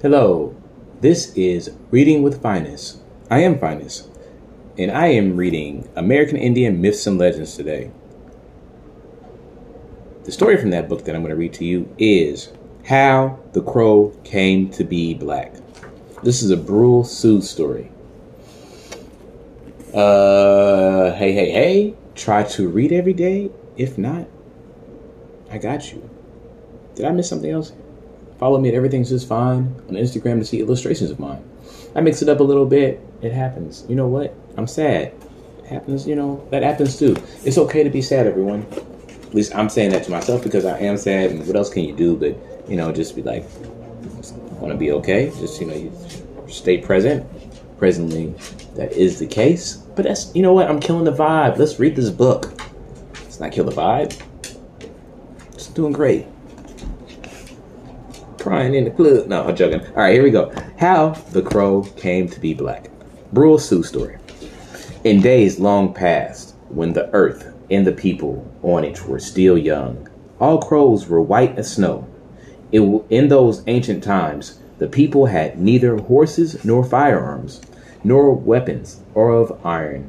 Hello, this is Reading with Phines. I am Phines, and I am reading American Indian Myths and Legends today. The story from that book that I'm going to read to you is How the Crow Came to Be Black. This is a Brule Sioux story. Uh, hey, hey, hey. Try to read every day. If not, I got you. Did I miss something else? Follow me at Everything's Just Fine on Instagram to see illustrations of mine. I mix it up a little bit. It happens. You know what? I'm sad. It happens, you know, that happens too. It's okay to be sad, everyone. At least I'm saying that to myself because I am sad, and what else can you do but, you know, just be like, want to be okay. Just, you know, you stay present. Presently, that is the case. But that's, you know what? I'm killing the vibe. Let's read this book. Let's not kill the vibe. It's doing great. Crying in the club. No, I'm joking. All right, here we go. How the Crow Came to Be Black. Brule Sioux story. In days long past, when the earth and the people on it were still young, all crows were white as snow. It, in those ancient times, the people had neither horses nor firearms, nor weapons or of iron.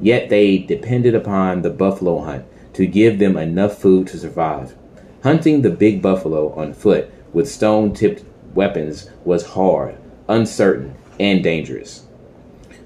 Yet they depended upon the buffalo hunt to give them enough food to survive. Hunting the big buffalo on foot with stone tipped weapons was hard, uncertain, and dangerous.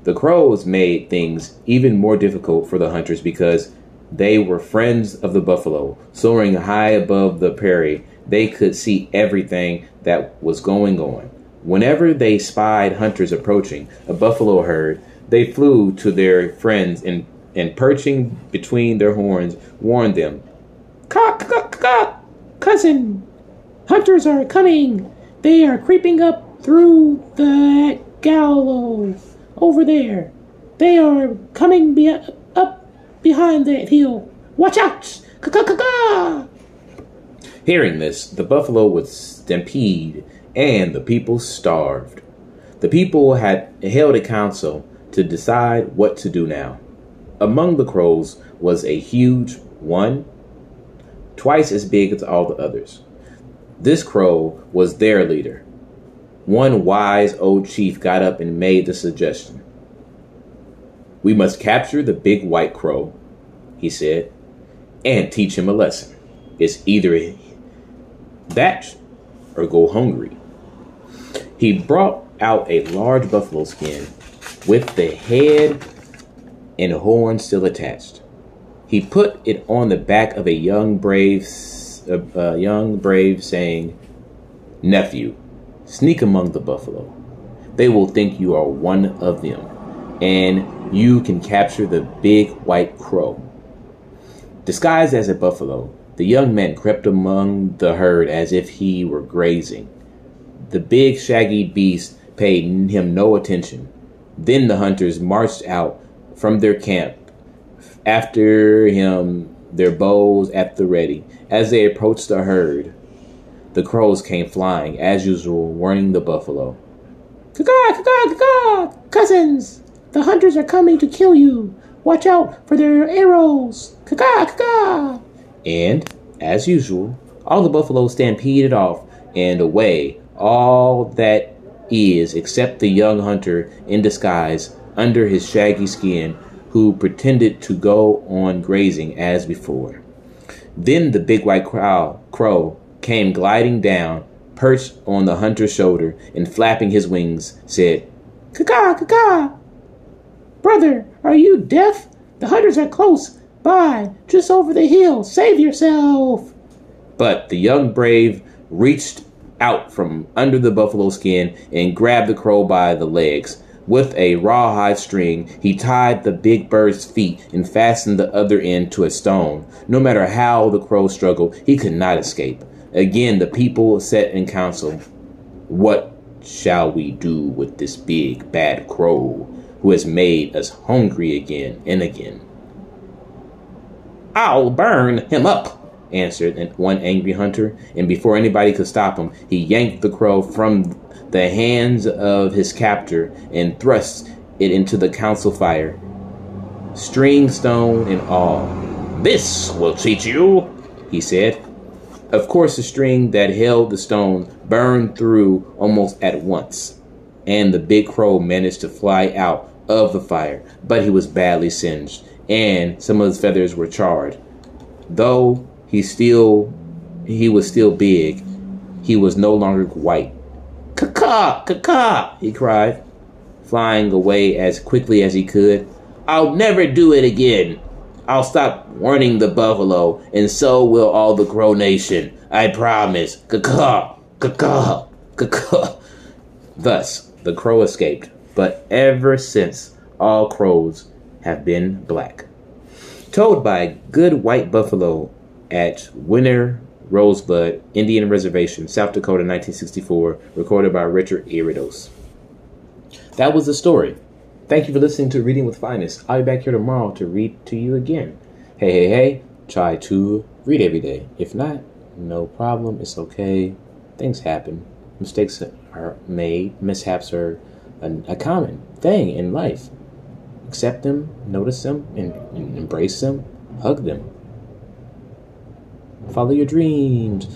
The crows made things even more difficult for the hunters because they were friends of the buffalo. Soaring high above the prairie, they could see everything that was going on. Whenever they spied hunters approaching a buffalo herd, they flew to their friends and, and perching between their horns, warned them, Cock, cock, cock, cousin, hunters are coming. They are creeping up through the gallow over there. They are coming be- up behind that hill. Watch out! Hearing this, the buffalo would stampede and the people starved. The people had held a council to decide what to do now. Among the crows was a huge one, twice as big as all the others. This crow was their leader. One wise old chief got up and made the suggestion. We must capture the big white crow, he said, and teach him a lesson. It's either that or go hungry. He brought out a large buffalo skin with the head and horns still attached. He put it on the back of a young brave, a uh, young brave, saying, "Nephew, sneak among the buffalo. They will think you are one of them, and you can capture the big white crow." Disguised as a buffalo, the young man crept among the herd as if he were grazing. The big shaggy beast paid him no attention. Then the hunters marched out from their camp, after him, their bows at the ready. As they approached the herd, the crows came flying, as usual, warning the buffalo. Caw, caw, caw, cousins! The hunters are coming to kill you. Watch out for their arrows. Caw, caw. And, as usual, all the buffaloes stampeded off and away, all that is except the young hunter in disguise under his shaggy skin who pretended to go on grazing as before. Then the big white crow, crow came gliding down, perched on the hunter's shoulder, and flapping his wings, said, Caw, caw, Brother, are you deaf? The hunters are close by, just over the hill. Save yourself. But the young brave reached out from under the buffalo skin and grabbed the crow by the legs. With a rawhide string, he tied the big bird's feet and fastened the other end to a stone. No matter how the crow struggled, he could not escape. Again, the people sat in council. What shall we do with this big, bad crow who has made us hungry again and again? I'll burn him up, answered one angry hunter, and before anybody could stop him, he yanked the crow from the hands of his captor and thrust it into the council fire, string, stone, and all. This will teach you, he said. Of course, the string that held the stone burned through almost at once, and the big crow managed to fly out of the fire, but he was badly singed, and some of his feathers were charred. Though he still he was still big, he was no longer white. Caw, caw, he cried, flying away as quickly as he could. I'll never do it again. I'll stop warning the buffalo, and so will all the crow nation. I promise. Caw, caw, caw. Thus, the crow escaped, but ever since, all crows have been black. Told by a good white buffalo at Winner Rosebud Indian Reservation, South Dakota, 1964, recorded by Richard Erdoes. That was the story. Thank you for listening to Reading with Phines. I'll be back here tomorrow to read to you again. Hey, hey, hey, try to read every day. If not, no problem. It's okay. Things happen. Mistakes are made. Mishaps are a, a common thing in life. Accept them, notice them, and, and embrace them, hug them. Follow your dreams.